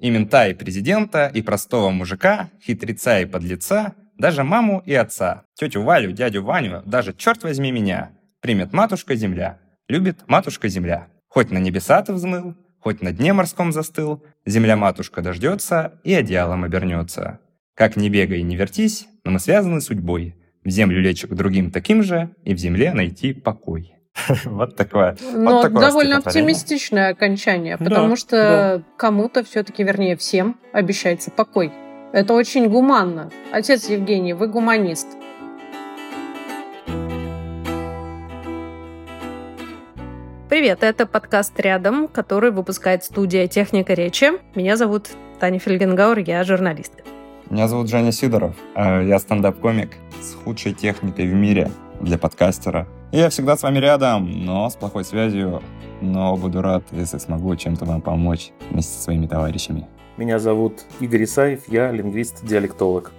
И мента, и президента, и простого мужика, хитреца и подлеца, даже маму и отца, тетю Валю, дядю Ваню, даже, черт возьми меня, примет матушка земля, любит матушка земля. Хоть на небеса ты взмыл, хоть на дне морском застыл, земля-матушка дождется и одеялом обернется. Как не бегай не вертись, но мы связаны судьбой. В землю лечь к другим таким же, и в земле найти покой. Вот такое. Но довольно оптимистичное окончание, потому что кому-то все-таки, вернее, всем обещается покой. Это очень гуманно. Отец Евгений, вы гуманист. Привет, это подкаст «Рядом», который выпускает студия «Техника речи». Меня зовут Таня Фельгенгауэр, я журналистка. Меня зовут Женя Сидоров, а я стендап-комик с худшей техникой в мире для подкастера. Я всегда с вами рядом, но с плохой связью, но буду рад, если смогу чем-то вам помочь вместе со своими товарищами. Меня зовут Игорь Исаев, я лингвист-диалектолог.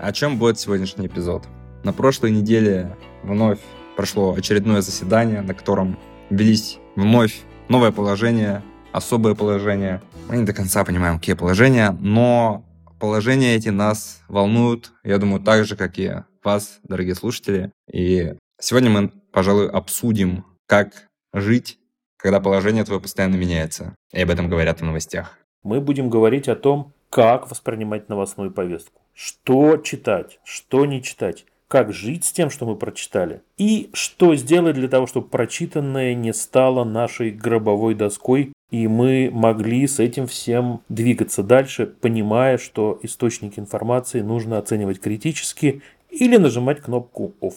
О чем будет сегодняшний эпизод? На прошлой неделе вновь прошло очередное заседание, на котором велись вновь новое положение, особое положение. Мы не до конца понимаем, какие положения, но положения эти нас волнуют, я думаю, так же, как и вас, дорогие слушатели. И сегодня мы, пожалуй, обсудим, как жить, когда положение твое постоянно меняется. И об этом говорят в новостях мы будем говорить о том, как воспринимать новостную повестку. Что читать, что не читать, как жить с тем, что мы прочитали, и что сделать для того, чтобы прочитанное не стало нашей гробовой доской, и мы могли с этим всем двигаться дальше, понимая, что источники информации нужно оценивать критически или нажимать кнопку OFF.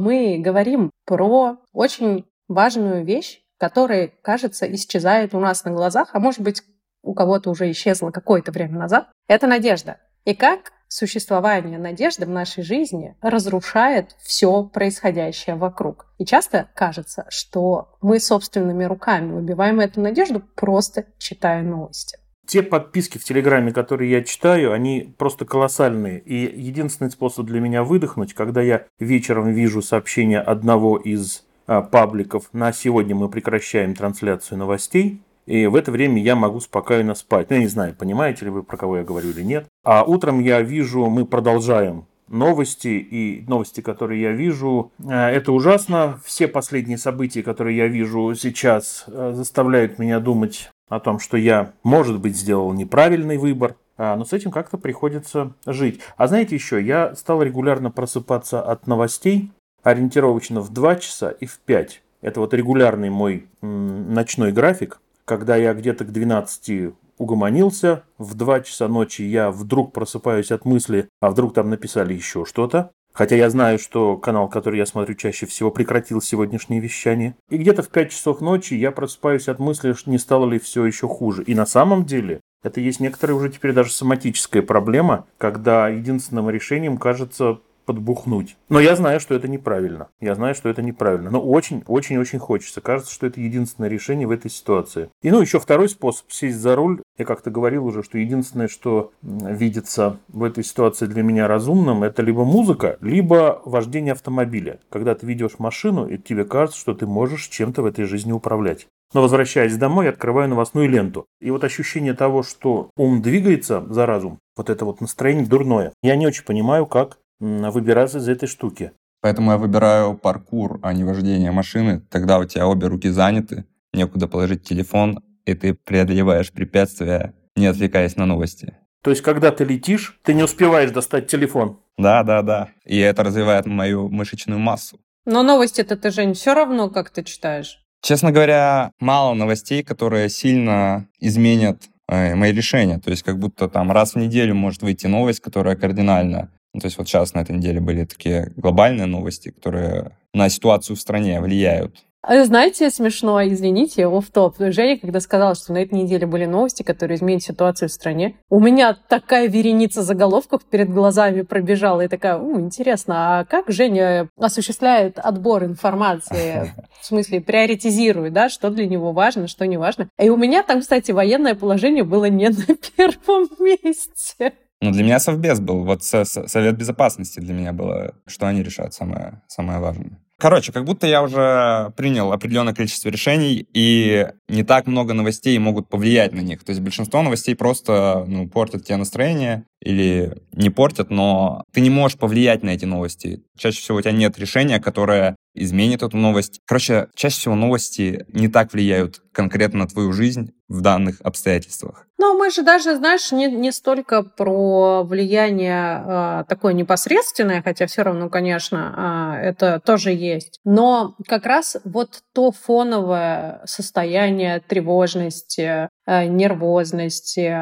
Мы говорим про очень важную вещь, которая, кажется, исчезает у нас на глазах, а может быть, у кого-то уже исчезла какое-то время назад, это надежда. И как существование надежды в нашей жизни разрушает все происходящее вокруг. И часто кажется, что мы собственными руками убиваем эту надежду, просто читая новости. Те подписки в Телеграме, которые я читаю, они просто колоссальные. И единственный способ для меня выдохнуть, когда я вечером вижу сообщение одного из а, пабликов «На сегодня мы прекращаем трансляцию новостей», и в это время я могу спокойно спать. Ну, я не знаю, понимаете ли вы, про кого я говорю или нет. А утром я вижу, мы продолжаем новости, и новости, которые я вижу, э, это ужасно. Все последние события, которые я вижу сейчас, э, заставляют меня думать о том, что я, может быть, сделал неправильный выбор, а, но с этим как-то приходится жить. А знаете еще, я стал регулярно просыпаться от новостей, ориентировочно в 2 часа и в 5. Это вот регулярный мой ночной график когда я где-то к 12 угомонился, в 2 часа ночи я вдруг просыпаюсь от мысли, а вдруг там написали еще что-то. Хотя я знаю, что канал, который я смотрю чаще всего, прекратил сегодняшнее вещание. И где-то в 5 часов ночи я просыпаюсь от мысли, не стало ли все еще хуже. И на самом деле это есть некоторая уже теперь даже соматическая проблема, когда единственным решением кажется подбухнуть. Но я знаю, что это неправильно. Я знаю, что это неправильно. Но очень-очень-очень хочется. Кажется, что это единственное решение в этой ситуации. И ну, еще второй способ сесть за руль. Я как-то говорил уже, что единственное, что видится в этой ситуации для меня разумным, это либо музыка, либо вождение автомобиля. Когда ты ведешь машину, и тебе кажется, что ты можешь чем-то в этой жизни управлять. Но возвращаясь домой, открываю новостную ленту. И вот ощущение того, что ум двигается за разум, вот это вот настроение дурное. Я не очень понимаю, как выбираться из этой штуки. Поэтому я выбираю паркур, а не вождение машины. Тогда у тебя обе руки заняты, некуда положить телефон, и ты преодолеваешь препятствия, не отвлекаясь на новости. То есть, когда ты летишь, ты не успеваешь достать телефон. Да, да, да. И это развивает мою мышечную массу. Но новости-то ты, Жень, все равно как ты читаешь. Честно говоря, мало новостей, которые сильно изменят э, мои решения. То есть как будто там раз в неделю может выйти новость, которая кардинально ну, то есть вот сейчас на этой неделе были такие глобальные новости, которые на ситуацию в стране влияют. А знаете, смешно, извините, оф топ Женя, когда сказала, что на этой неделе были новости, которые изменят ситуацию в стране, у меня такая вереница заголовков перед глазами пробежала, и такая, у, интересно, а как Женя осуществляет отбор информации, в смысле, приоритизирует, да, что для него важно, что не важно. И у меня там, кстати, военное положение было не на первом месте. Ну, для меня Совбез был. Вот Совет Безопасности для меня было, что они решают самое, самое важное. Короче, как будто я уже принял определенное количество решений, и не так много новостей могут повлиять на них. То есть большинство новостей просто ну, портят тебе настроение или не портят, но ты не можешь повлиять на эти новости. Чаще всего у тебя нет решения, которое изменит эту новость. Короче, чаще всего новости не так влияют конкретно на твою жизнь в данных обстоятельствах. Ну, мы же даже, знаешь, не, не столько про влияние э, такое непосредственное, хотя все равно, конечно, э, это тоже есть. Но как раз вот то фоновое состояние тревожности, э, нервозности,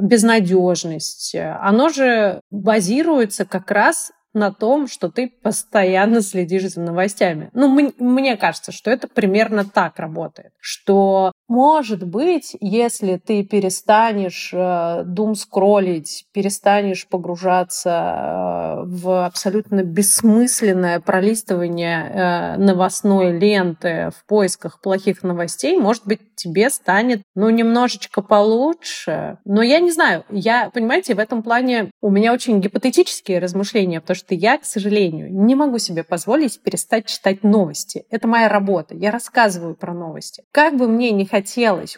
безнадежности, оно же базируется как раз на том, что ты постоянно следишь за новостями. Ну, мне кажется, что это примерно так работает. Что, может быть, если ты перестанешь э, дум скроллить, перестанешь погружаться э, в абсолютно бессмысленное пролистывание э, новостной ленты в поисках плохих новостей, может быть, тебе станет, ну, немножечко получше. Но я не знаю, я, понимаете, в этом плане у меня очень гипотетические размышления, потому что я, к сожалению, не могу себе позволить перестать читать новости. Это моя работа. Я рассказываю про новости. Как бы мне не хотелось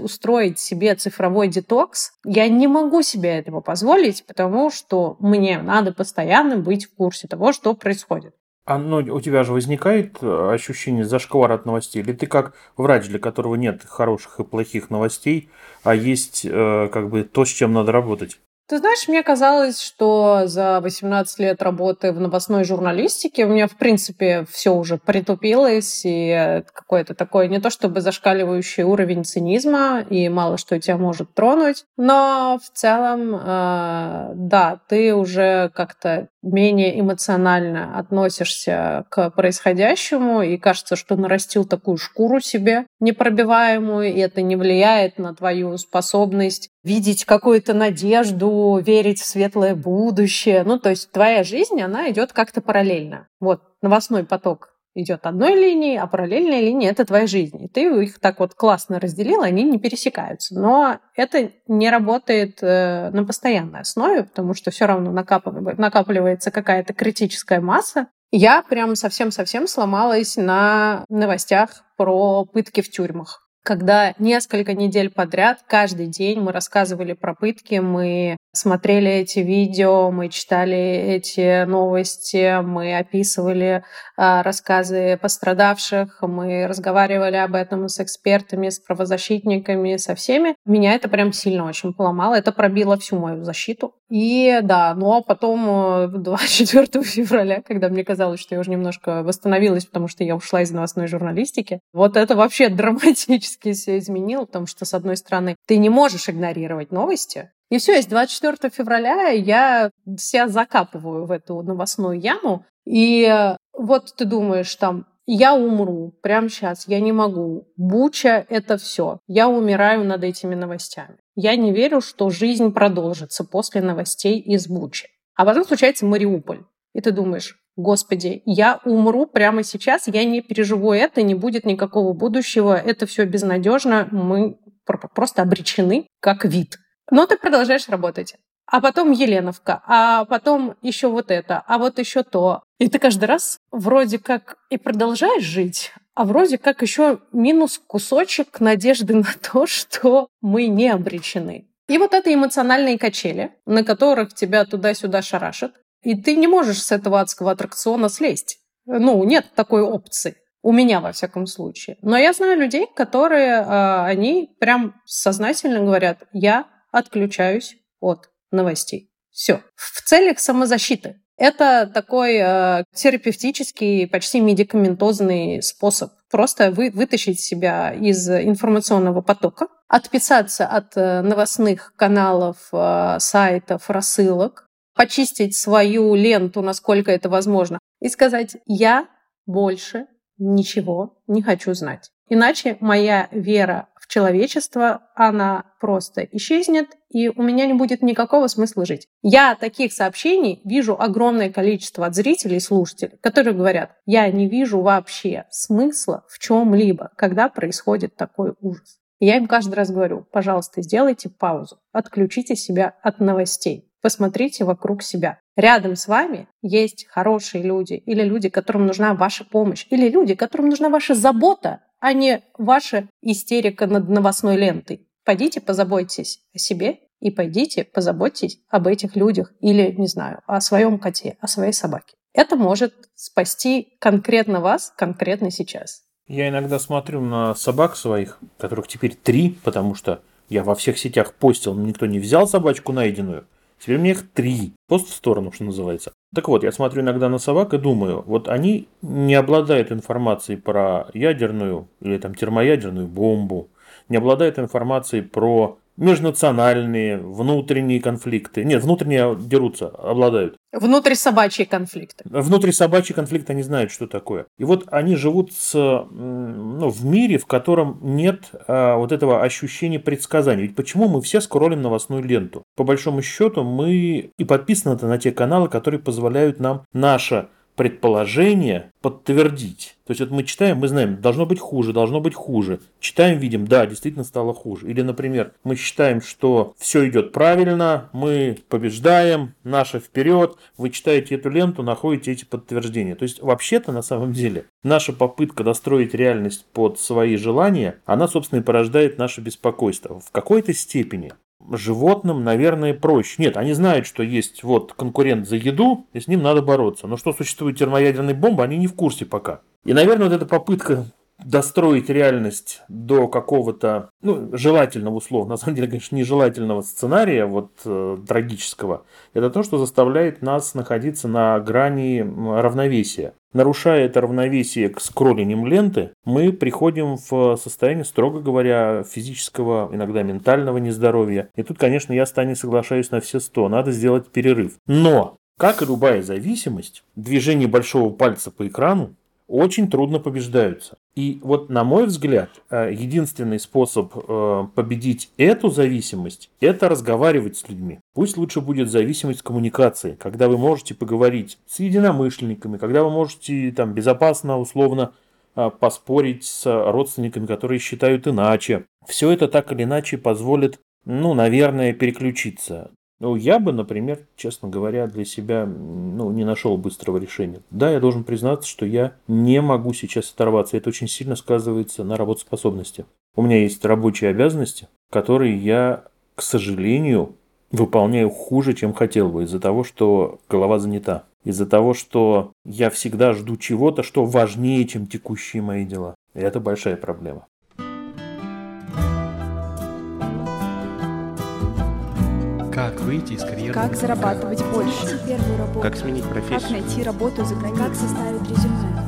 устроить себе цифровой детокс, я не могу себе этого позволить, потому что мне надо постоянно быть в курсе того, что происходит. А ну, у тебя же возникает э, ощущение зашквара от новостей? Или ты как врач, для которого нет хороших и плохих новостей, а есть э, как бы то, с чем надо работать? Ты знаешь, мне казалось, что за 18 лет работы в новостной журналистике у меня, в принципе, все уже притупилось, и какой-то такой не то чтобы зашкаливающий уровень цинизма, и мало что тебя может тронуть, но в целом, э, да, ты уже как-то менее эмоционально относишься к происходящему, и кажется, что нарастил такую шкуру себе непробиваемую, и это не влияет на твою способность видеть какую-то надежду, верить в светлое будущее. Ну, то есть твоя жизнь, она идет как-то параллельно. Вот новостной поток идет одной линией, а параллельная линия — это твоя жизнь. И ты их так вот классно разделил, они не пересекаются. Но это не работает э, на постоянной основе, потому что все равно накапливается какая-то критическая масса. Я прям совсем-совсем сломалась на новостях про пытки в тюрьмах когда несколько недель подряд, каждый день мы рассказывали про пытки, мы смотрели эти видео, мы читали эти новости, мы описывали э, рассказы пострадавших, мы разговаривали об этом с экспертами, с правозащитниками, со всеми. Меня это прям сильно очень поломало, это пробило всю мою защиту. И да, ну а потом 24 э, февраля, когда мне казалось, что я уже немножко восстановилась, потому что я ушла из новостной журналистики, вот это вообще драматически все изменило, потому что, с одной стороны, ты не можешь игнорировать новости, и все, с 24 февраля я себя закапываю в эту новостную яму. И вот ты думаешь, там, я умру прямо сейчас, я не могу. Буча — это все. Я умираю над этими новостями. Я не верю, что жизнь продолжится после новостей из Бучи. А потом случается Мариуполь. И ты думаешь, Господи, я умру прямо сейчас, я не переживу это, не будет никакого будущего, это все безнадежно, мы просто обречены как вид. Но ты продолжаешь работать. А потом Еленовка, а потом еще вот это, а вот еще то. И ты каждый раз вроде как и продолжаешь жить, а вроде как еще минус кусочек надежды на то, что мы не обречены. И вот это эмоциональные качели, на которых тебя туда-сюда шарашат, и ты не можешь с этого адского аттракциона слезть. Ну, нет такой опции. У меня, во всяком случае. Но я знаю людей, которые, э, они прям сознательно говорят, я отключаюсь от новостей. Все. В целях самозащиты. Это такой э, терапевтический, почти медикаментозный способ просто вы, вытащить себя из информационного потока, отписаться от э, новостных каналов, э, сайтов, рассылок, почистить свою ленту, насколько это возможно, и сказать, я больше ничего не хочу знать. Иначе моя вера в человечество, она просто исчезнет, и у меня не будет никакого смысла жить. Я таких сообщений вижу огромное количество от зрителей и слушателей, которые говорят, я не вижу вообще смысла в чем-либо, когда происходит такой ужас. Я им каждый раз говорю, пожалуйста, сделайте паузу, отключите себя от новостей. Посмотрите вокруг себя. Рядом с вами есть хорошие люди или люди, которым нужна ваша помощь, или люди, которым нужна ваша забота, а не ваша истерика над новостной лентой. Пойдите позаботьтесь о себе и пойдите позаботьтесь об этих людях или, не знаю, о своем коте, о своей собаке. Это может спасти конкретно вас, конкретно сейчас. Я иногда смотрю на собак своих, которых теперь три, потому что я во всех сетях постил, но никто не взял собачку найденную. Теперь у меня их три. Пост в сторону, что называется. Так вот, я смотрю иногда на собак и думаю, вот они не обладают информацией про ядерную или там термоядерную бомбу, не обладают информацией про межнациональные, внутренние конфликты. Нет, внутренние дерутся, обладают. Внутрисобачьи конфликты. Внутрисобачьи конфликты, они знают, что такое. И вот они живут с, ну, в мире, в котором нет а, вот этого ощущения предсказаний. Ведь почему мы все скроллим новостную ленту? По большому счету мы и подписаны на те каналы, которые позволяют нам наше предположение подтвердить. То есть вот мы читаем, мы знаем, должно быть хуже, должно быть хуже. Читаем, видим, да, действительно стало хуже. Или, например, мы считаем, что все идет правильно, мы побеждаем, наше вперед. Вы читаете эту ленту, находите эти подтверждения. То есть вообще-то на самом деле наша попытка достроить реальность под свои желания, она, собственно, и порождает наше беспокойство. В какой-то степени животным, наверное, проще. Нет, они знают, что есть вот конкурент за еду, и с ним надо бороться. Но что существует термоядерная бомба, они не в курсе пока. И, наверное, вот эта попытка достроить реальность до какого-то, ну, желательного условно, на самом деле, конечно, нежелательного сценария, вот, э, трагического, это то, что заставляет нас находиться на грани равновесия. Нарушая это равновесие к скроллением ленты, мы приходим в состояние, строго говоря, физического, иногда ментального нездоровья. И тут, конечно, я с Таней соглашаюсь на все сто. Надо сделать перерыв. Но, как и любая зависимость, движение большого пальца по экрану очень трудно побеждаются. И вот, на мой взгляд, э, единственный способ э, победить эту зависимость – это разговаривать с людьми. Пусть лучше будет зависимость коммуникации, когда вы можете поговорить с единомышленниками, когда вы можете там безопасно, условно э, поспорить с родственниками, которые считают иначе. Все это так или иначе позволит, ну, наверное, переключиться. Ну, я бы, например, честно говоря, для себя ну, не нашел быстрого решения. Да, я должен признаться, что я не могу сейчас оторваться. Это очень сильно сказывается на работоспособности. У меня есть рабочие обязанности, которые я, к сожалению, выполняю хуже, чем хотел бы, из-за того, что голова занята. Из-за того, что я всегда жду чего-то, что важнее, чем текущие мои дела. И это большая проблема. Как выйти из карьеры? Как зарабатывать больше? Первую работу. Как сменить профессию? Как найти работу за границей? Как составить резюме?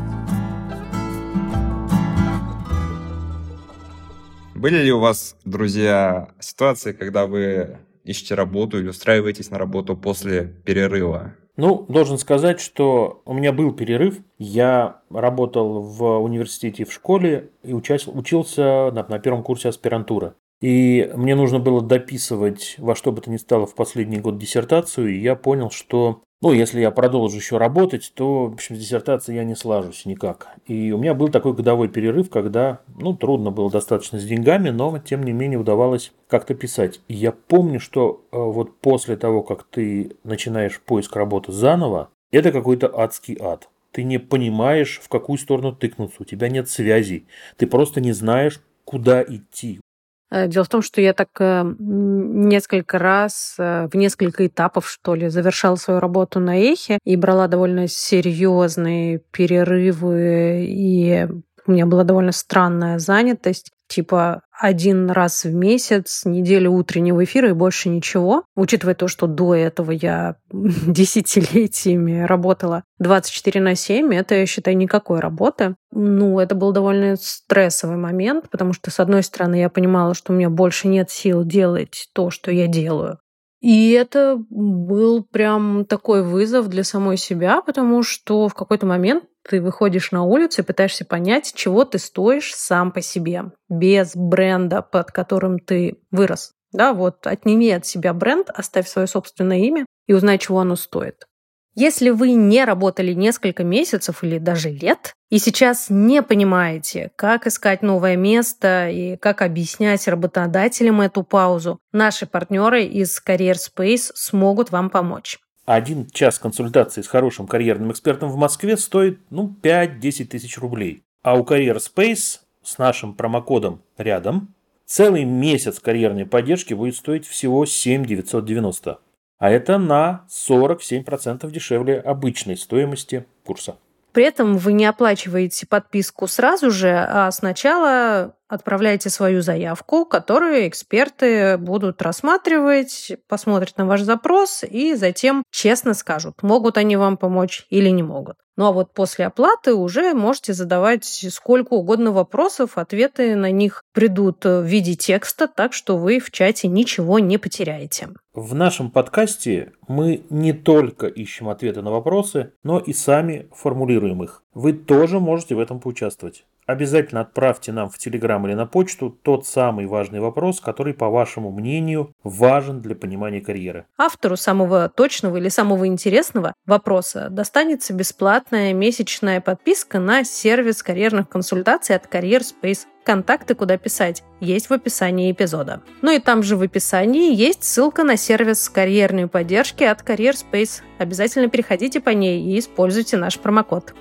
Были ли у вас, друзья, ситуации, когда вы ищете работу или устраиваетесь на работу после перерыва? Ну, должен сказать, что у меня был перерыв. Я работал в университете в школе и учился на, на первом курсе аспирантуры. И мне нужно было дописывать во что бы то ни стало в последний год диссертацию, и я понял, что ну, если я продолжу еще работать, то, в общем, с диссертацией я не слажусь никак. И у меня был такой годовой перерыв, когда, ну, трудно было достаточно с деньгами, но, тем не менее, удавалось как-то писать. И я помню, что э, вот после того, как ты начинаешь поиск работы заново, это какой-то адский ад. Ты не понимаешь, в какую сторону тыкнуться, у тебя нет связей, ты просто не знаешь, куда идти. Э, дело в том, что я так э, несколько раз, э, в несколько этапов, что ли, завершала свою работу на эхе и брала довольно серьезные перерывы, и у меня была довольно странная занятость типа один раз в месяц, неделю утреннего эфира и больше ничего. Учитывая то, что до этого я десятилетиями работала 24 на 7, это, я считаю, никакой работы. Ну, это был довольно стрессовый момент, потому что, с одной стороны, я понимала, что у меня больше нет сил делать то, что я делаю. И это был прям такой вызов для самой себя, потому что в какой-то момент ты выходишь на улицу и пытаешься понять, чего ты стоишь сам по себе, без бренда, под которым ты вырос. Да, вот отними от себя бренд, оставь свое собственное имя и узнай, чего оно стоит. Если вы не работали несколько месяцев или даже лет, и сейчас не понимаете, как искать новое место и как объяснять работодателям эту паузу, наши партнеры из Career Space смогут вам помочь. Один час консультации с хорошим карьерным экспертом в Москве стоит ну, 5-10 тысяч рублей. А у Career Space с нашим промокодом рядом целый месяц карьерной поддержки будет стоить всего 7 990. А это на 47% дешевле обычной стоимости курса. При этом вы не оплачиваете подписку сразу же, а сначала отправляете свою заявку, которую эксперты будут рассматривать, посмотрят на ваш запрос и затем честно скажут, могут они вам помочь или не могут. Ну а вот после оплаты уже можете задавать сколько угодно вопросов, ответы на них придут в виде текста, так что вы в чате ничего не потеряете. В нашем подкасте мы не только ищем ответы на вопросы, но и сами формулируем их. Вы тоже можете в этом поучаствовать обязательно отправьте нам в Телеграм или на почту тот самый важный вопрос, который, по вашему мнению, важен для понимания карьеры. Автору самого точного или самого интересного вопроса достанется бесплатная месячная подписка на сервис карьерных консультаций от Career Space. Контакты, куда писать, есть в описании эпизода. Ну и там же в описании есть ссылка на сервис карьерной поддержки от Career Space. Обязательно переходите по ней и используйте наш промокод.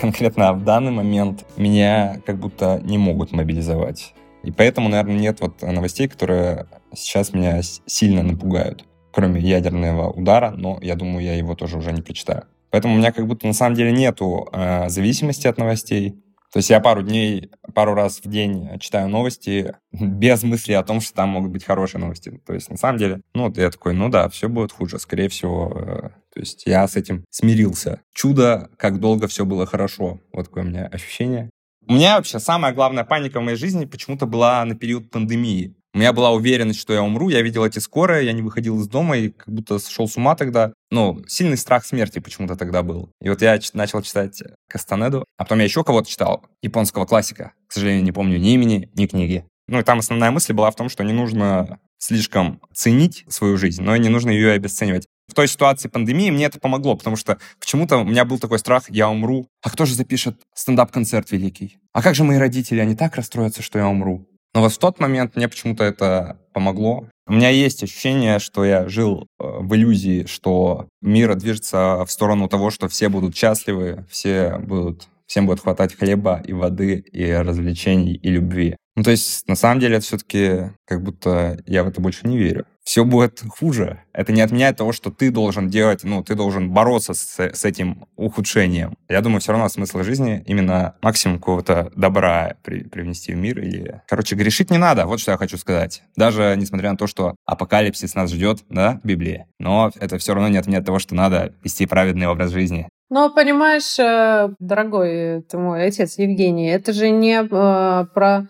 Конкретно в данный момент меня как будто не могут мобилизовать. И поэтому, наверное, нет вот новостей, которые сейчас меня сильно напугают. Кроме ядерного удара, но я думаю, я его тоже уже не прочитаю. Поэтому у меня как будто на самом деле нету э, зависимости от новостей. То есть я пару дней, пару раз в день читаю новости без мысли о том, что там могут быть хорошие новости. То есть на самом деле, ну, я такой, ну да, все будет хуже, скорее всего. То есть я с этим смирился. Чудо, как долго все было хорошо. Вот такое у меня ощущение. У меня вообще самая главная паника в моей жизни почему-то была на период пандемии. У меня была уверенность, что я умру, я видел эти скорые, я не выходил из дома и как будто сошел с ума тогда. Ну, сильный страх смерти почему-то тогда был. И вот я начал читать Кастанеду, а потом я еще кого-то читал, японского классика. К сожалению, не помню ни имени, ни книги. Ну и там основная мысль была в том, что не нужно слишком ценить свою жизнь, но и не нужно ее обесценивать. В той ситуации пандемии мне это помогло, потому что почему-то у меня был такой страх, я умру. А кто же запишет стендап-концерт великий? А как же мои родители? Они так расстроятся, что я умру. Но вот в тот момент мне почему-то это помогло. У меня есть ощущение, что я жил э, в иллюзии, что мир движется в сторону того, что все будут счастливы, все будут, всем будет хватать хлеба и воды, и развлечений, и любви. Ну, то есть, на самом деле, это все-таки как будто я в это больше не верю. Все будет хуже. Это не отменяет того, что ты должен делать, ну, ты должен бороться с, с этим ухудшением. Я думаю, все равно смысл жизни именно максимум какого-то добра при, привнести в мир. Или... Короче, грешить не надо, вот что я хочу сказать. Даже несмотря на то, что апокалипсис нас ждет, да, в Библии. Но это все равно не отменяет того, что надо вести праведный образ жизни. Но понимаешь, э, дорогой ты мой отец Евгений, это же не э, про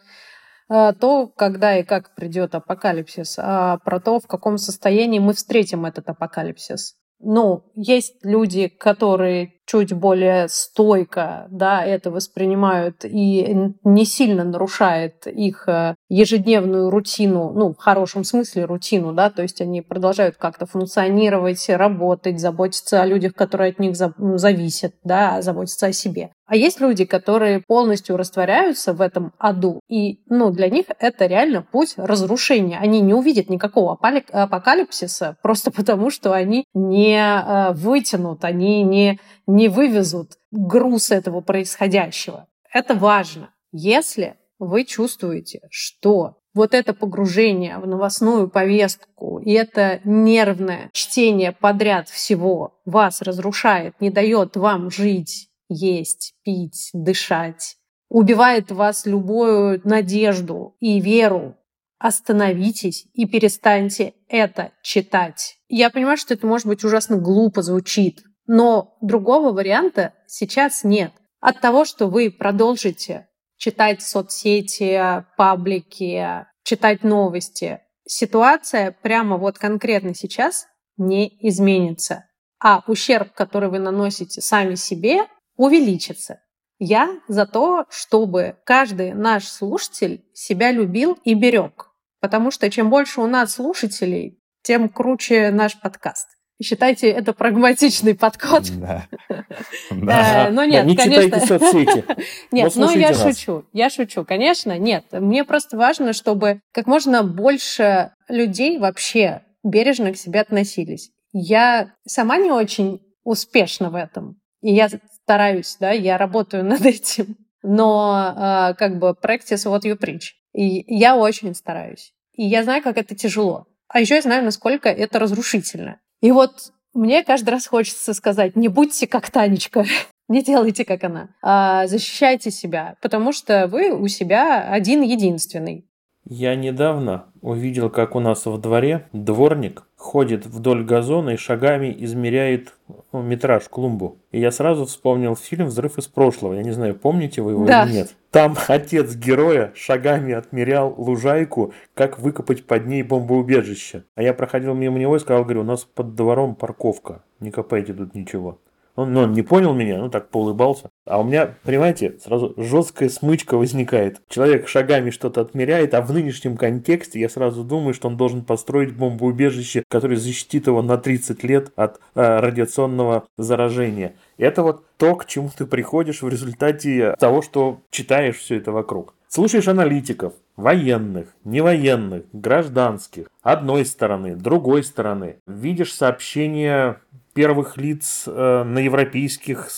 то, когда и как придет апокалипсис, а про то, в каком состоянии мы встретим этот апокалипсис. Ну, есть люди, которые чуть более стойко да, это воспринимают и не сильно нарушает их э, ежедневную рутину, ну, в хорошем смысле рутину, да, то есть они продолжают как-то функционировать, работать, заботиться о людях, которые от них зависят, да, заботиться о себе. А есть люди, которые полностью растворяются в этом аду, и ну, для них это реально путь разрушения. Они не увидят никакого апокалипсиса просто потому, что они не э, вытянут, они не, не вывезут груз этого происходящего. Это важно. Если вы чувствуете, что вот это погружение в новостную повестку и это нервное чтение подряд всего вас разрушает, не дает вам жить есть, пить, дышать, убивает вас любую надежду и веру, остановитесь и перестаньте это читать. Я понимаю, что это может быть ужасно глупо звучит, но другого варианта сейчас нет. От того, что вы продолжите читать соцсети, паблики, читать новости, ситуация прямо вот конкретно сейчас не изменится. А ущерб, который вы наносите сами себе, увеличится. Я за то, чтобы каждый наш слушатель себя любил и берег. Потому что чем больше у нас слушателей, тем круче наш подкаст. Считайте, это прагматичный подход. Да. Э, Да. Но Да, нет, не читайте конечно. соцсети. Нет, ну слушайте я нас. шучу, я шучу, конечно, нет. Мне просто важно, чтобы как можно больше людей вообще бережно к себе относились. Я сама не очень успешна в этом, и я стараюсь, да, я работаю над этим, но э, как бы practice what you preach. И я очень стараюсь. И я знаю, как это тяжело. А еще я знаю, насколько это разрушительно. И вот мне каждый раз хочется сказать, не будьте как Танечка, не делайте, как она. А, защищайте себя, потому что вы у себя один единственный. Я недавно увидел, как у нас во дворе дворник ходит вдоль газона и шагами измеряет ну, метраж клумбу. И я сразу вспомнил фильм «Взрыв из прошлого». Я не знаю, помните вы его Да. или нет. Там отец героя шагами отмерял лужайку, как выкопать под ней бомбоубежище. А я проходил мимо него и сказал, говорю, у нас под двором парковка, не копайте тут ничего. Он, ну, он не понял меня, ну так поулыбался. А у меня, понимаете, сразу жесткая смычка возникает. Человек шагами что-то отмеряет, а в нынешнем контексте я сразу думаю, что он должен построить бомбоубежище, которое защитит его на 30 лет от э, радиационного заражения. Это вот то, к чему ты приходишь в результате того, что читаешь все это вокруг. Слушаешь аналитиков, военных, невоенных, гражданских, одной стороны, другой стороны. Видишь сообщения первых лиц э, на европейских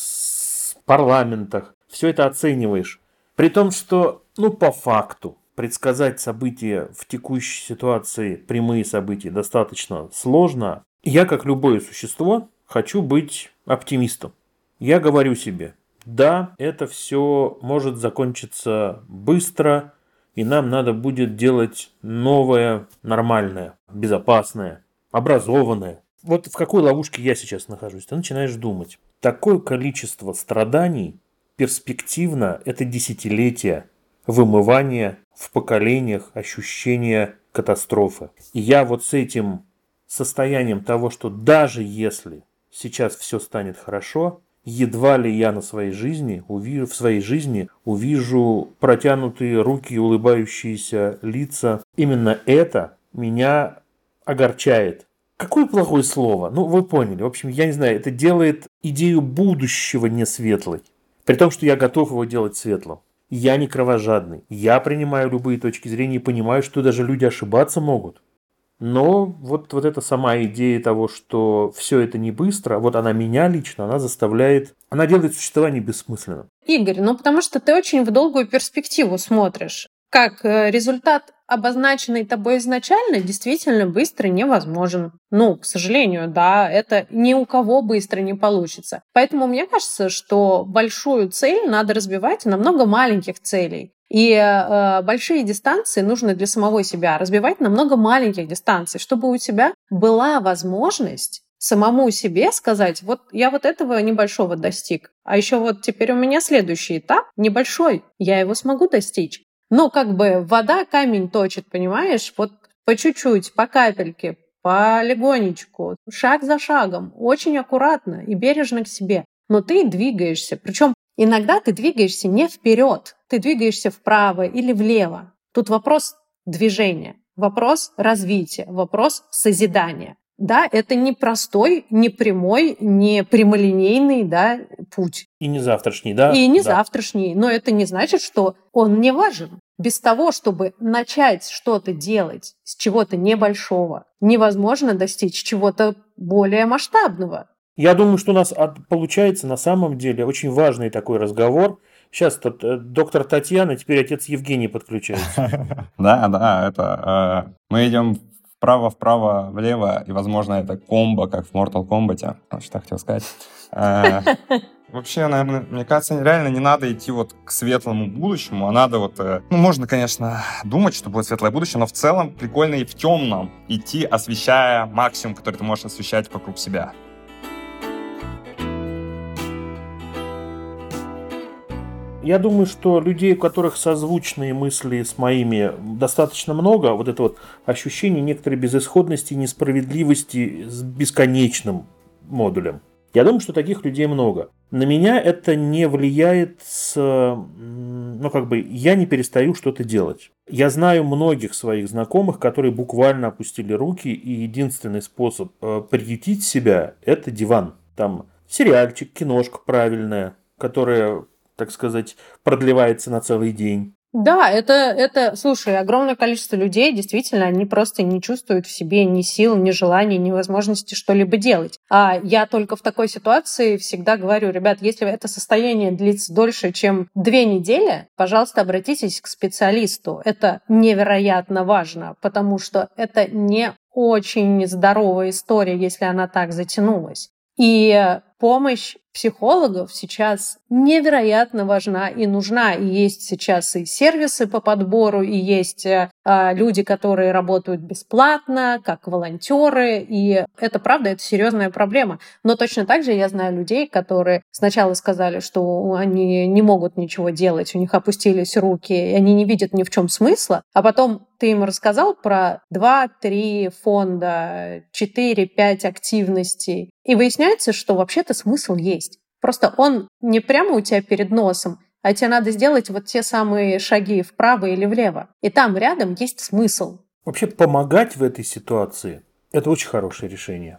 парламентах. Все это оцениваешь. При том, что, ну, по факту, предсказать события в текущей ситуации, прямые события, достаточно сложно. Я, как любое существо, хочу быть оптимистом. Я говорю себе, да, это все может закончиться быстро, и нам надо будет делать новое, нормальное, безопасное, образованное. Вот в какой ловушке я сейчас нахожусь? Ты начинаешь думать. Такое количество страданий перспективно это десятилетия вымывания в поколениях ощущения катастрофы. И я вот с этим состоянием того, что даже если сейчас все станет хорошо, едва ли я на своей жизни увижу, в своей жизни увижу протянутые руки и улыбающиеся лица. Именно это меня огорчает. Какое плохое слово? Ну, вы поняли. В общем, я не знаю, это делает идею будущего не светлой. При том, что я готов его делать светлым. Я не кровожадный. Я принимаю любые точки зрения и понимаю, что даже люди ошибаться могут. Но вот, вот эта сама идея того, что все это не быстро, вот она меня лично, она заставляет, она делает существование бессмысленным. Игорь, ну потому что ты очень в долгую перспективу смотришь. Как э, результат, обозначенный тобой изначально, действительно быстро невозможен. Ну, к сожалению, да, это ни у кого быстро не получится. Поэтому мне кажется, что большую цель надо разбивать на много маленьких целей. И э, большие дистанции нужно для самого себя разбивать на много маленьких дистанций, чтобы у тебя была возможность самому себе сказать, вот я вот этого небольшого достиг, а еще вот теперь у меня следующий этап небольшой, я его смогу достичь. Но как бы вода камень точит, понимаешь? Вот по чуть-чуть, по капельке, полегонечку, шаг за шагом, очень аккуратно и бережно к себе. Но ты двигаешься. Причем иногда ты двигаешься не вперед, ты двигаешься вправо или влево. Тут вопрос движения, вопрос развития, вопрос созидания. Да, это не простой, не прямой, не прямолинейный да, путь. И не завтрашний, да? И не Да. завтрашний. Но это не значит, что он не важен. Без того, чтобы начать что-то делать с чего-то небольшого, невозможно достичь чего-то более масштабного. Я думаю, что у нас получается на самом деле очень важный такой разговор. Сейчас тут э, доктор Татьяна, теперь отец Евгений подключается. Да, да, это... э, мы идем вправо, вправо, влево, и, возможно, это комбо, как в Mortal Kombat. Вот Что хотел сказать. Э, Вообще, наверное, мне кажется, реально не надо идти вот к светлому будущему, а надо вот... э, Ну, можно, конечно, думать, что будет светлое будущее, но в целом прикольно и в темном идти, освещая максимум, который ты можешь освещать вокруг себя. Я думаю, что людей, у которых созвучные мысли с моими, достаточно много. Вот это вот ощущение некоторой безысходности, несправедливости с бесконечным модулем. Я думаю, что таких людей много. На меня это не влияет с... Ну, как бы, я не перестаю что-то делать. Я знаю многих своих знакомых, которые буквально опустили руки, и единственный способ э, приютить себя – это диван. Там сериальчик, киношка правильная, которая, так сказать, продлевается на целый день. Да, это, это, слушай, огромное количество людей, действительно, они просто не чувствуют в себе ни сил, ни желания, ни возможности что-либо делать. А я только в такой ситуации всегда говорю, ребят, если это состояние длится дольше, чем две недели, пожалуйста, обратитесь к специалисту. Это невероятно важно, потому что это не очень здоровая история, если она так затянулась. И помощь психологов сейчас невероятно важна и нужна. И есть сейчас и сервисы по подбору, и есть э, люди, которые работают бесплатно, как волонтеры. И это правда, это серьезная проблема. Но точно так же я знаю людей, которые сначала сказали, что они не могут ничего делать, у них опустились руки, и они не видят ни в чем смысла, а потом ты им рассказал про 2-3 фонда, 4-5 активностей, и выясняется, что вообще-то смысл есть. Просто он не прямо у тебя перед носом, а тебе надо сделать вот те самые шаги вправо или влево. И там рядом есть смысл. Вообще помогать в этой ситуации – это очень хорошее решение.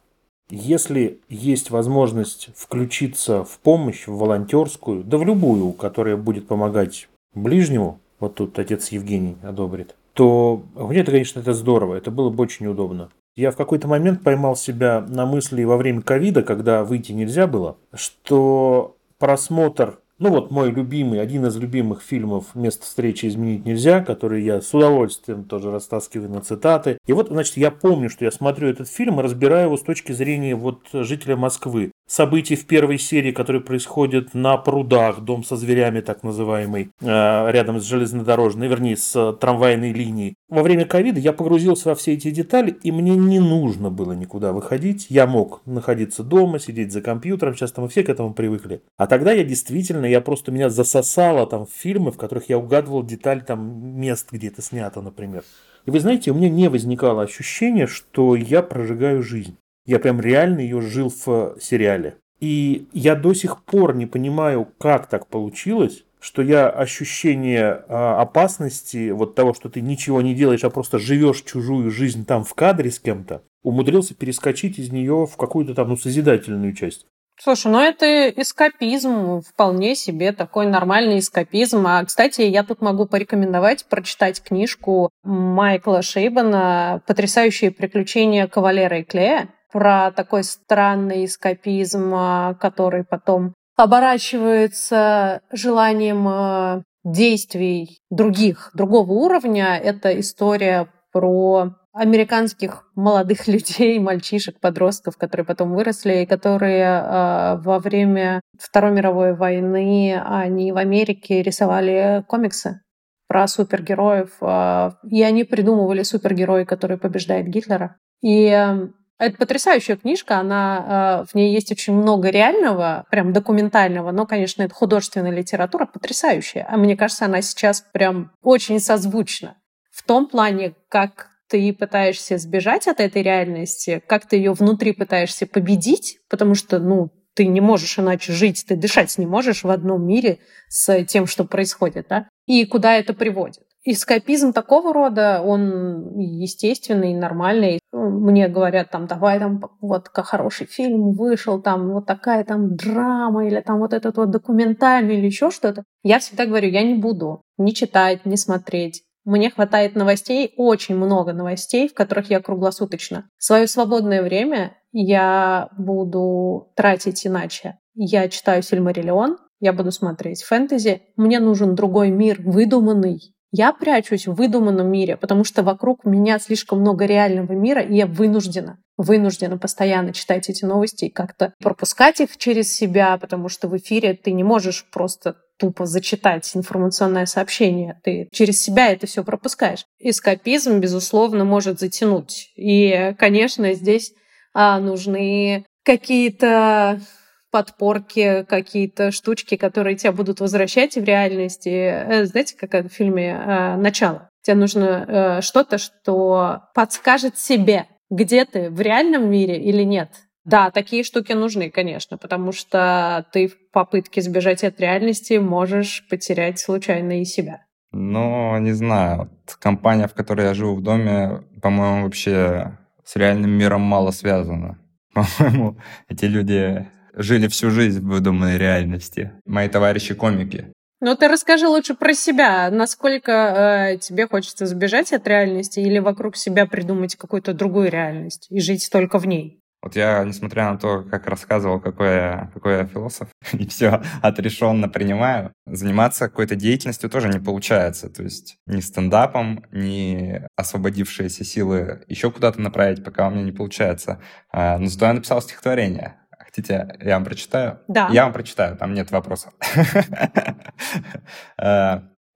Если есть возможность включиться в помощь, в волонтерскую, да в любую, которая будет помогать ближнему, вот тут отец Евгений одобрит, то мне это, конечно, это здорово, это было бы очень удобно. Я в какой-то момент поймал себя на мысли во время ковида, когда выйти нельзя было, что просмотр ну вот мой любимый, один из любимых фильмов «Место встречи изменить нельзя», который я с удовольствием тоже растаскиваю на цитаты. И вот, значит, я помню, что я смотрю этот фильм и разбираю его с точки зрения вот жителя Москвы событий в первой серии, которые происходят на прудах, дом со зверями так называемый, э, рядом с железнодорожной, вернее, с трамвайной линией. Во время ковида я погрузился во все эти детали, и мне не нужно было никуда выходить. Я мог находиться дома, сидеть за компьютером, сейчас мы все к этому привыкли. А тогда я действительно, я просто меня засосало там в фильмы, в которых я угадывал деталь там мест, где это снято, например. И вы знаете, у меня не возникало ощущения, что я прожигаю жизнь. Я прям реально ее жил в сериале. И я до сих пор не понимаю, как так получилось, что я ощущение а, опасности, вот того, что ты ничего не делаешь, а просто живешь чужую жизнь там в кадре с кем-то, умудрился перескочить из нее в какую-то там ну, созидательную часть. Слушай, ну это эскапизм, вполне себе такой нормальный эскапизм. А, кстати, я тут могу порекомендовать прочитать книжку Майкла Шейбана «Потрясающие приключения кавалера и Клея» про такой странный эскапизм, а, который потом оборачивается желанием а, действий других, другого уровня. Это история про американских молодых людей, мальчишек, подростков, которые потом выросли, и которые э, во время Второй мировой войны они в Америке рисовали комиксы про супергероев, э, и они придумывали супергерои, который побеждает Гитлера. И это потрясающая книжка, она, э, в ней есть очень много реального, прям документального, но, конечно, это художественная литература потрясающая. А мне кажется, она сейчас прям очень созвучна. В том плане, как ты пытаешься сбежать от этой реальности, как ты ее внутри пытаешься победить, потому что, ну, ты не можешь иначе жить, ты дышать не можешь в одном мире с тем, что происходит, да? И куда это приводит. Эскапизм такого рода, он естественный, нормальный. Мне говорят, там, давай там вот хороший фильм вышел, там вот такая там драма, или там вот этот вот документальный, или еще что-то. Я всегда говорю, я не буду ни читать, ни смотреть. Мне хватает новостей, очень много новостей, в которых я круглосуточно. Свое свободное время я буду тратить иначе. Я читаю Сильмариллион, я буду смотреть фэнтези. Мне нужен другой мир, выдуманный, я прячусь в выдуманном мире, потому что вокруг меня слишком много реального мира, и я вынуждена, вынуждена постоянно читать эти новости и как-то пропускать их через себя, потому что в эфире ты не можешь просто тупо зачитать информационное сообщение. Ты через себя это все пропускаешь. Эскапизм, безусловно, может затянуть. И, конечно, здесь а, нужны какие-то подпорки, какие-то штучки, которые тебя будут возвращать в реальности. Э, знаете, как в фильме э, «Начало»? Тебе нужно э, что-то, что подскажет себе, где ты, в реальном мире или нет. Да, такие штуки нужны, конечно, потому что ты в попытке сбежать от реальности можешь потерять случайно и себя. Но не знаю, компания, в которой я живу в доме, по-моему, вообще с реальным миром мало связана. По-моему, эти люди жили всю жизнь в выдуманной реальности. Мои товарищи-комики. Ну, ты расскажи лучше про себя. Насколько э, тебе хочется сбежать от реальности или вокруг себя придумать какую-то другую реальность и жить только в ней? Вот я, несмотря на то, как рассказывал, какой я, какой я философ, и все отрешенно принимаю, заниматься какой-то деятельностью тоже не получается. То есть ни стендапом, ни освободившиеся силы еще куда-то направить, пока у меня не получается. А, но зато я написал стихотворение. Хотите, я вам прочитаю? Да. Я вам прочитаю, там нет вопросов.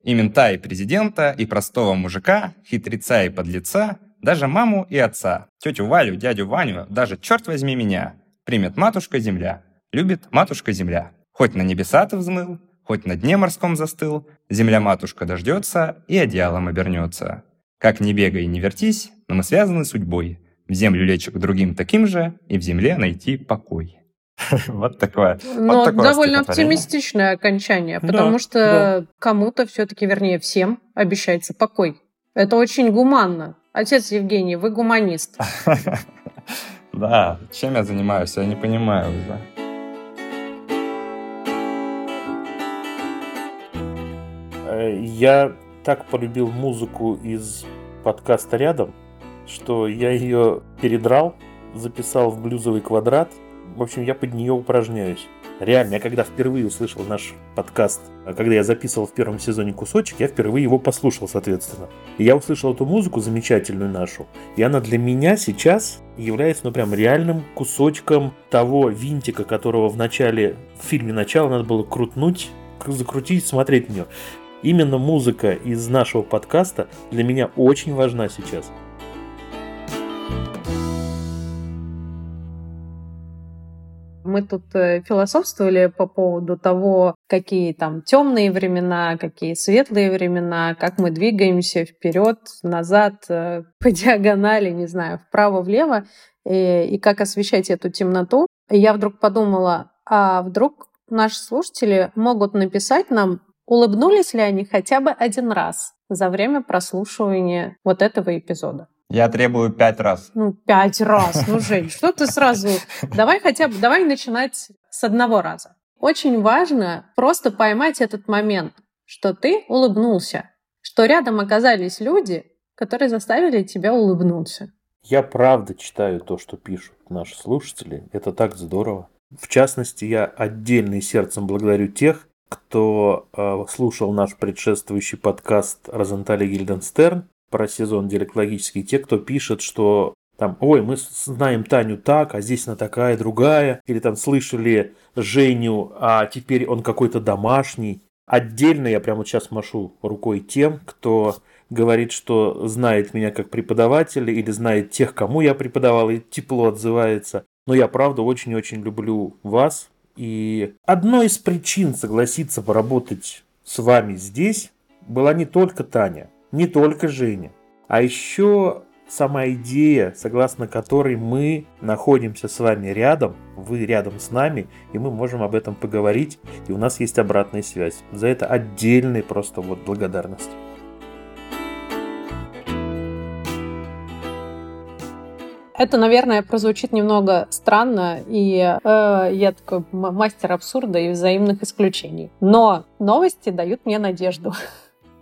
И мента, и президента, и простого мужика, хитреца и подлеца, даже маму и отца, тетю Валю, дядю Ваню, даже, черт возьми меня, примет матушка земля, любит матушка земля. Хоть на небеса ты взмыл, хоть на дне морском застыл, земля-матушка дождется и одеялом обернется. Как ни бегай, не вертись, но мы связаны судьбой. В землю лечь к другим таким же, и в земле найти покой. Вот такое. Но вот такое довольно оптимистичное окончание, Да, потому что да. кому-то все-таки, вернее, всем обещается покой. Это очень гуманно. Отец Евгений, вы гуманист. Да, чем я занимаюсь, я не понимаю уже. Э, Я так полюбил музыку из подкаста «Рядом», что я ее передрал, записал в блюзовый квадрат. В общем, я под нее упражняюсь. Реально, я когда впервые услышал наш подкаст, а когда я записывал в первом сезоне кусочек, я впервые его послушал, соответственно. И я услышал эту музыку замечательную нашу, и она для меня сейчас является, ну, прям реальным кусочком того винтика, которого в начале, в фильме «Начало» надо было крутнуть, закрутить, смотреть на нее. Именно музыка из нашего подкаста для меня очень важна сейчас. Мы тут э, философствовали по поводу того, какие там темные времена, какие светлые времена, как мы двигаемся вперед, назад, э, по диагонали, не знаю, вправо-влево, и, и как освещать эту темноту. И я вдруг подумала, а вдруг наши слушатели могут написать нам, улыбнулись ли они хотя бы один раз за время прослушивания вот этого эпизода. Я требую пять раз. Ну, пять раз. Ну, Жень, что ты сразу... Давай хотя бы, давай начинать с одного раза. Очень важно просто поймать этот момент, что ты улыбнулся, что рядом оказались люди, которые заставили тебя улыбнуться. Я правда читаю то, что пишут наши слушатели. Это так здорово. В частности, я отдельно и сердцем благодарю тех, кто э, слушал наш предшествующий подкаст Розентали Гильденстерн про сезон диалектологический. Те, кто пишет, что там, ой, мы знаем Таню так, а здесь она такая, другая. Или там слышали Женю, а теперь он какой-то домашний. Отдельно я прямо сейчас машу рукой тем, кто говорит, что знает меня как преподавателя или знает тех, кому я преподавал, и тепло отзывается. Но я правда очень-очень люблю вас. И одной из причин согласиться поработать с вами здесь была не только Таня, не только Женя, а еще сама идея, согласно которой мы находимся с вами рядом, вы рядом с нами, и мы можем об этом поговорить, и у нас есть обратная связь. За это отдельная просто вот благодарность. Это, наверное, прозвучит немного странно, и э, я такой мастер абсурда и взаимных исключений. Но новости дают мне надежду.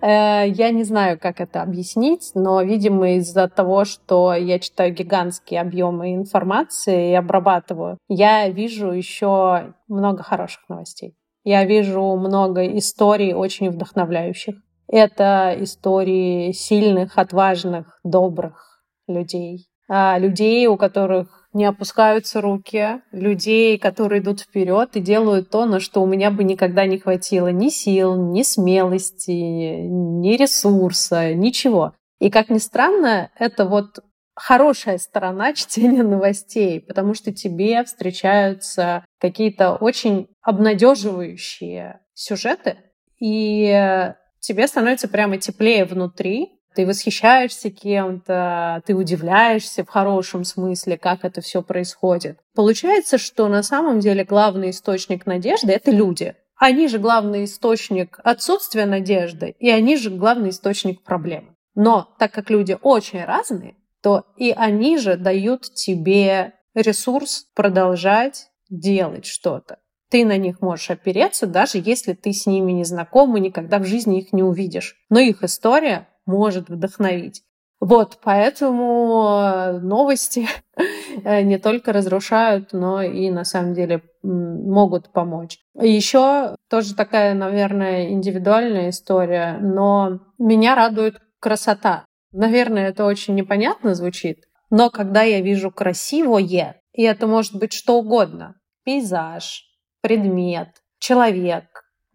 Э, Я не знаю, как это объяснить, но, видимо, из-за того, что я читаю гигантские объемы информации и обрабатываю, я вижу еще много хороших новостей. Я вижу много историй очень вдохновляющих. Это истории сильных, отважных, добрых людей. А, Людей, у которых не опускаются руки, людей, которые идут вперед и делают то, на что у меня бы никогда не хватило ни сил, ни смелости, ни ресурса, ничего. И как ни странно, это вот хорошая сторона чтения новостей, потому что тебе встречаются какие-то очень обнадеживающие сюжеты, и тебе становится прямо теплее внутри. Ты восхищаешься кем-то, ты удивляешься в хорошем смысле, как это все происходит. Получается, что на самом деле главный источник надежды — это люди. Они же главный источник отсутствия надежды, и они же главный источник проблем. Но так как люди очень разные, то и они же дают тебе ресурс продолжать делать что-то. Ты на них можешь опереться, даже если ты с ними не знаком и никогда в жизни их не увидишь. Но их история может вдохновить. Вот, поэтому э, новости э, не только разрушают, но и на самом деле могут помочь. Еще тоже такая, наверное, индивидуальная история, но меня радует красота. Наверное, это очень непонятно звучит, но когда я вижу красивое, и это может быть что угодно, пейзаж, предмет, человек,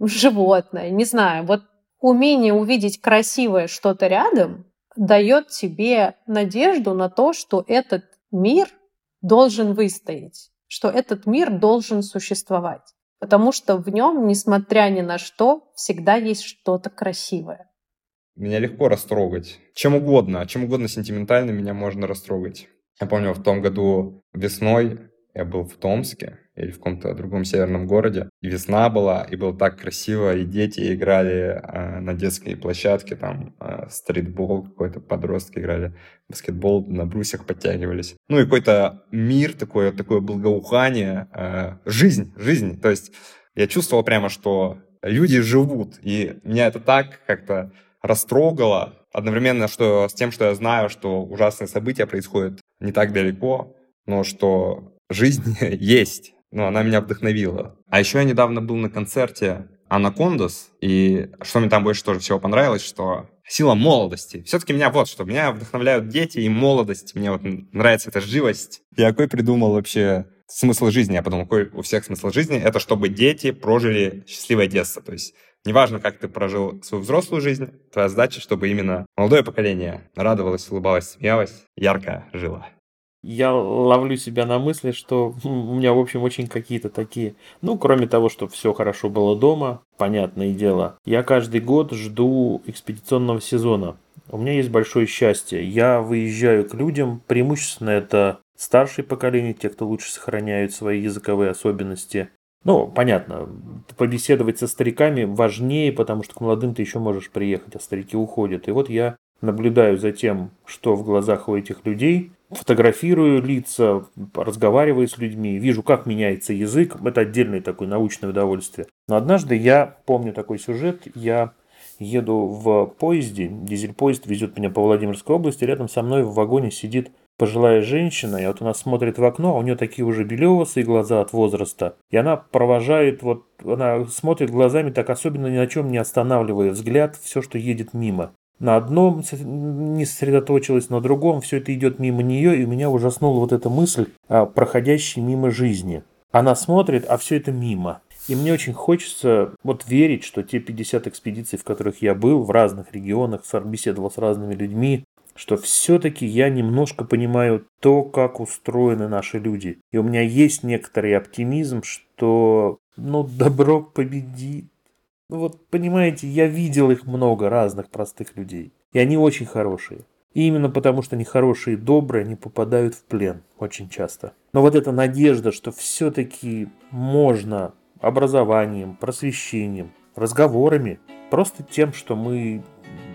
животное, не знаю, вот умение увидеть красивое что-то рядом дает тебе надежду на то, что этот мир должен выстоять, что этот мир должен существовать. Потому что в нем, несмотря ни на что, всегда есть что-то красивое. Меня легко растрогать. Чем угодно, чем угодно сентиментально меня можно растрогать. Я помню, в том году весной я был в Томске или в каком-то другом северном городе. И весна была, и было так красиво, и дети играли э, на детской площадке, там э, стритбол какой-то, подростки играли, баскетбол, на брусьях подтягивались. Ну и какой-то мир такой, такое благоухание, э, жизнь, жизнь. То есть я чувствовал прямо, что люди живут, и меня это так как-то растрогало, одновременно что, с тем, что я знаю, что ужасные события происходят не так далеко, но что жизнь есть. Ну, она меня вдохновила. А еще я недавно был на концерте Анакондас, и что мне там больше тоже всего понравилось, что сила молодости. Все-таки меня вот что, меня вдохновляют дети и молодость, мне вот нравится эта живость. Я какой придумал вообще смысл жизни? Я подумал, какой у всех смысл жизни? Это чтобы дети прожили счастливое детство. То есть неважно, как ты прожил свою взрослую жизнь, твоя задача, чтобы именно молодое поколение радовалось, улыбалось, смеялось, ярко жило я ловлю себя на мысли, что у меня, в общем, очень какие-то такие... Ну, кроме того, что все хорошо было дома, понятное дело, я каждый год жду экспедиционного сезона. У меня есть большое счастье. Я выезжаю к людям, преимущественно это старшее поколение, те, кто лучше сохраняют свои языковые особенности. Ну, понятно, побеседовать со стариками важнее, потому что к молодым ты еще можешь приехать, а старики уходят. И вот я наблюдаю за тем, что в глазах у этих людей, фотографирую лица, разговариваю с людьми, вижу, как меняется язык. Это отдельное такое научное удовольствие. Но однажды я помню такой сюжет. Я еду в поезде, дизель-поезд везет меня по Владимирской области, рядом со мной в вагоне сидит пожилая женщина, и вот она смотрит в окно, а у нее такие уже белесые глаза от возраста, и она провожает, вот она смотрит глазами так особенно ни на чем не останавливая взгляд, все, что едет мимо на одном не сосредоточилась, на другом, все это идет мимо нее, и меня ужаснула вот эта мысль, а, проходящей мимо жизни. Она смотрит, а все это мимо. И мне очень хочется вот верить, что те 50 экспедиций, в которых я был, в разных регионах, беседовал с разными людьми, что все-таки я немножко понимаю то, как устроены наши люди. И у меня есть некоторый оптимизм, что ну, добро победит. Ну вот, понимаете, я видел их много, разных простых людей. И они очень хорошие. И именно потому, что они хорошие и добрые, они попадают в плен очень часто. Но вот эта надежда, что все-таки можно образованием, просвещением, разговорами, просто тем, что мы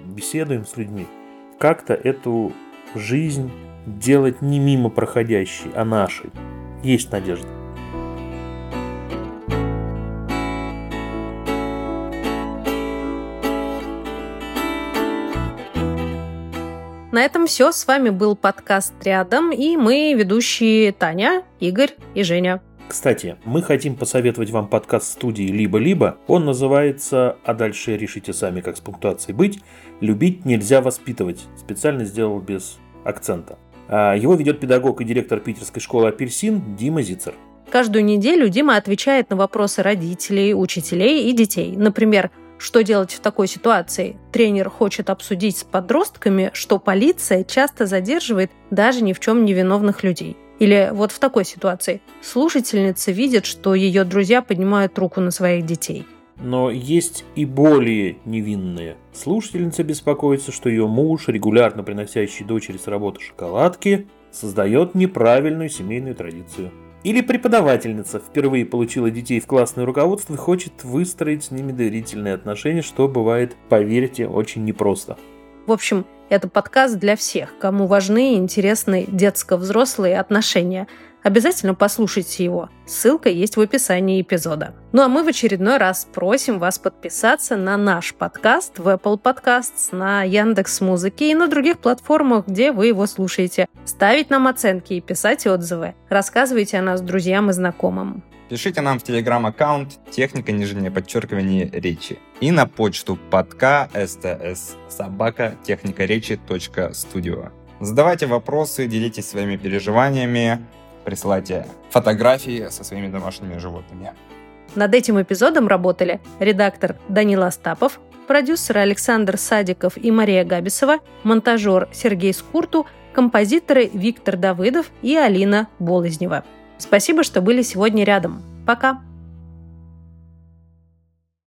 беседуем с людьми, как-то эту жизнь делать не мимо проходящей, а нашей. Есть надежда. На этом все. С вами был подкаст «Рядом» и мы, ведущие Таня, Игорь и Женя. Кстати, мы хотим посоветовать вам подкаст студии «Либо-либо». Он называется «А дальше решите сами, как с пунктуацией быть». «Любить нельзя воспитывать». Специально сделал без акцента. А, его ведет педагог и директор питерской школы «Апельсин» Дима Зицер. Каждую неделю Дима отвечает на вопросы родителей, учителей и детей. Например, что делать в такой ситуации? Тренер хочет обсудить с подростками, что полиция часто задерживает даже ни в чем невиновных людей. Или вот в такой ситуации слушательница видит, что ее друзья поднимают руку на своих детей. Но есть и более невинные. Слушательница беспокоится, что ее муж, регулярно приносящий дочери с работы шоколадки, создает неправильную семейную традицию. Или преподавательница впервые получила детей в классное руководство и хочет выстроить с ними доверительные отношения, что бывает, поверьте, очень непросто. В общем, это подкаст для всех, кому важны и интересны детско-взрослые отношения. Обязательно послушайте его. Ссылка есть в описании эпизода. Ну а мы в очередной раз просим вас подписаться на наш подкаст в Apple Podcasts, на Яндекс Музыке и на других платформах, где вы его слушаете. Ставить нам оценки и писать отзывы. Рассказывайте о нас друзьям и знакомым. Пишите нам в телеграм-аккаунт техника нижнее подчеркивание речи и на почту подка sts собака техника речи студио. Задавайте вопросы, делитесь своими переживаниями, присылайте фотографии со своими домашними животными. Над этим эпизодом работали редактор Данил Остапов, продюсеры Александр Садиков и Мария Габисова, монтажер Сергей Скурту, композиторы Виктор Давыдов и Алина Болезнева. Спасибо, что были сегодня рядом. Пока!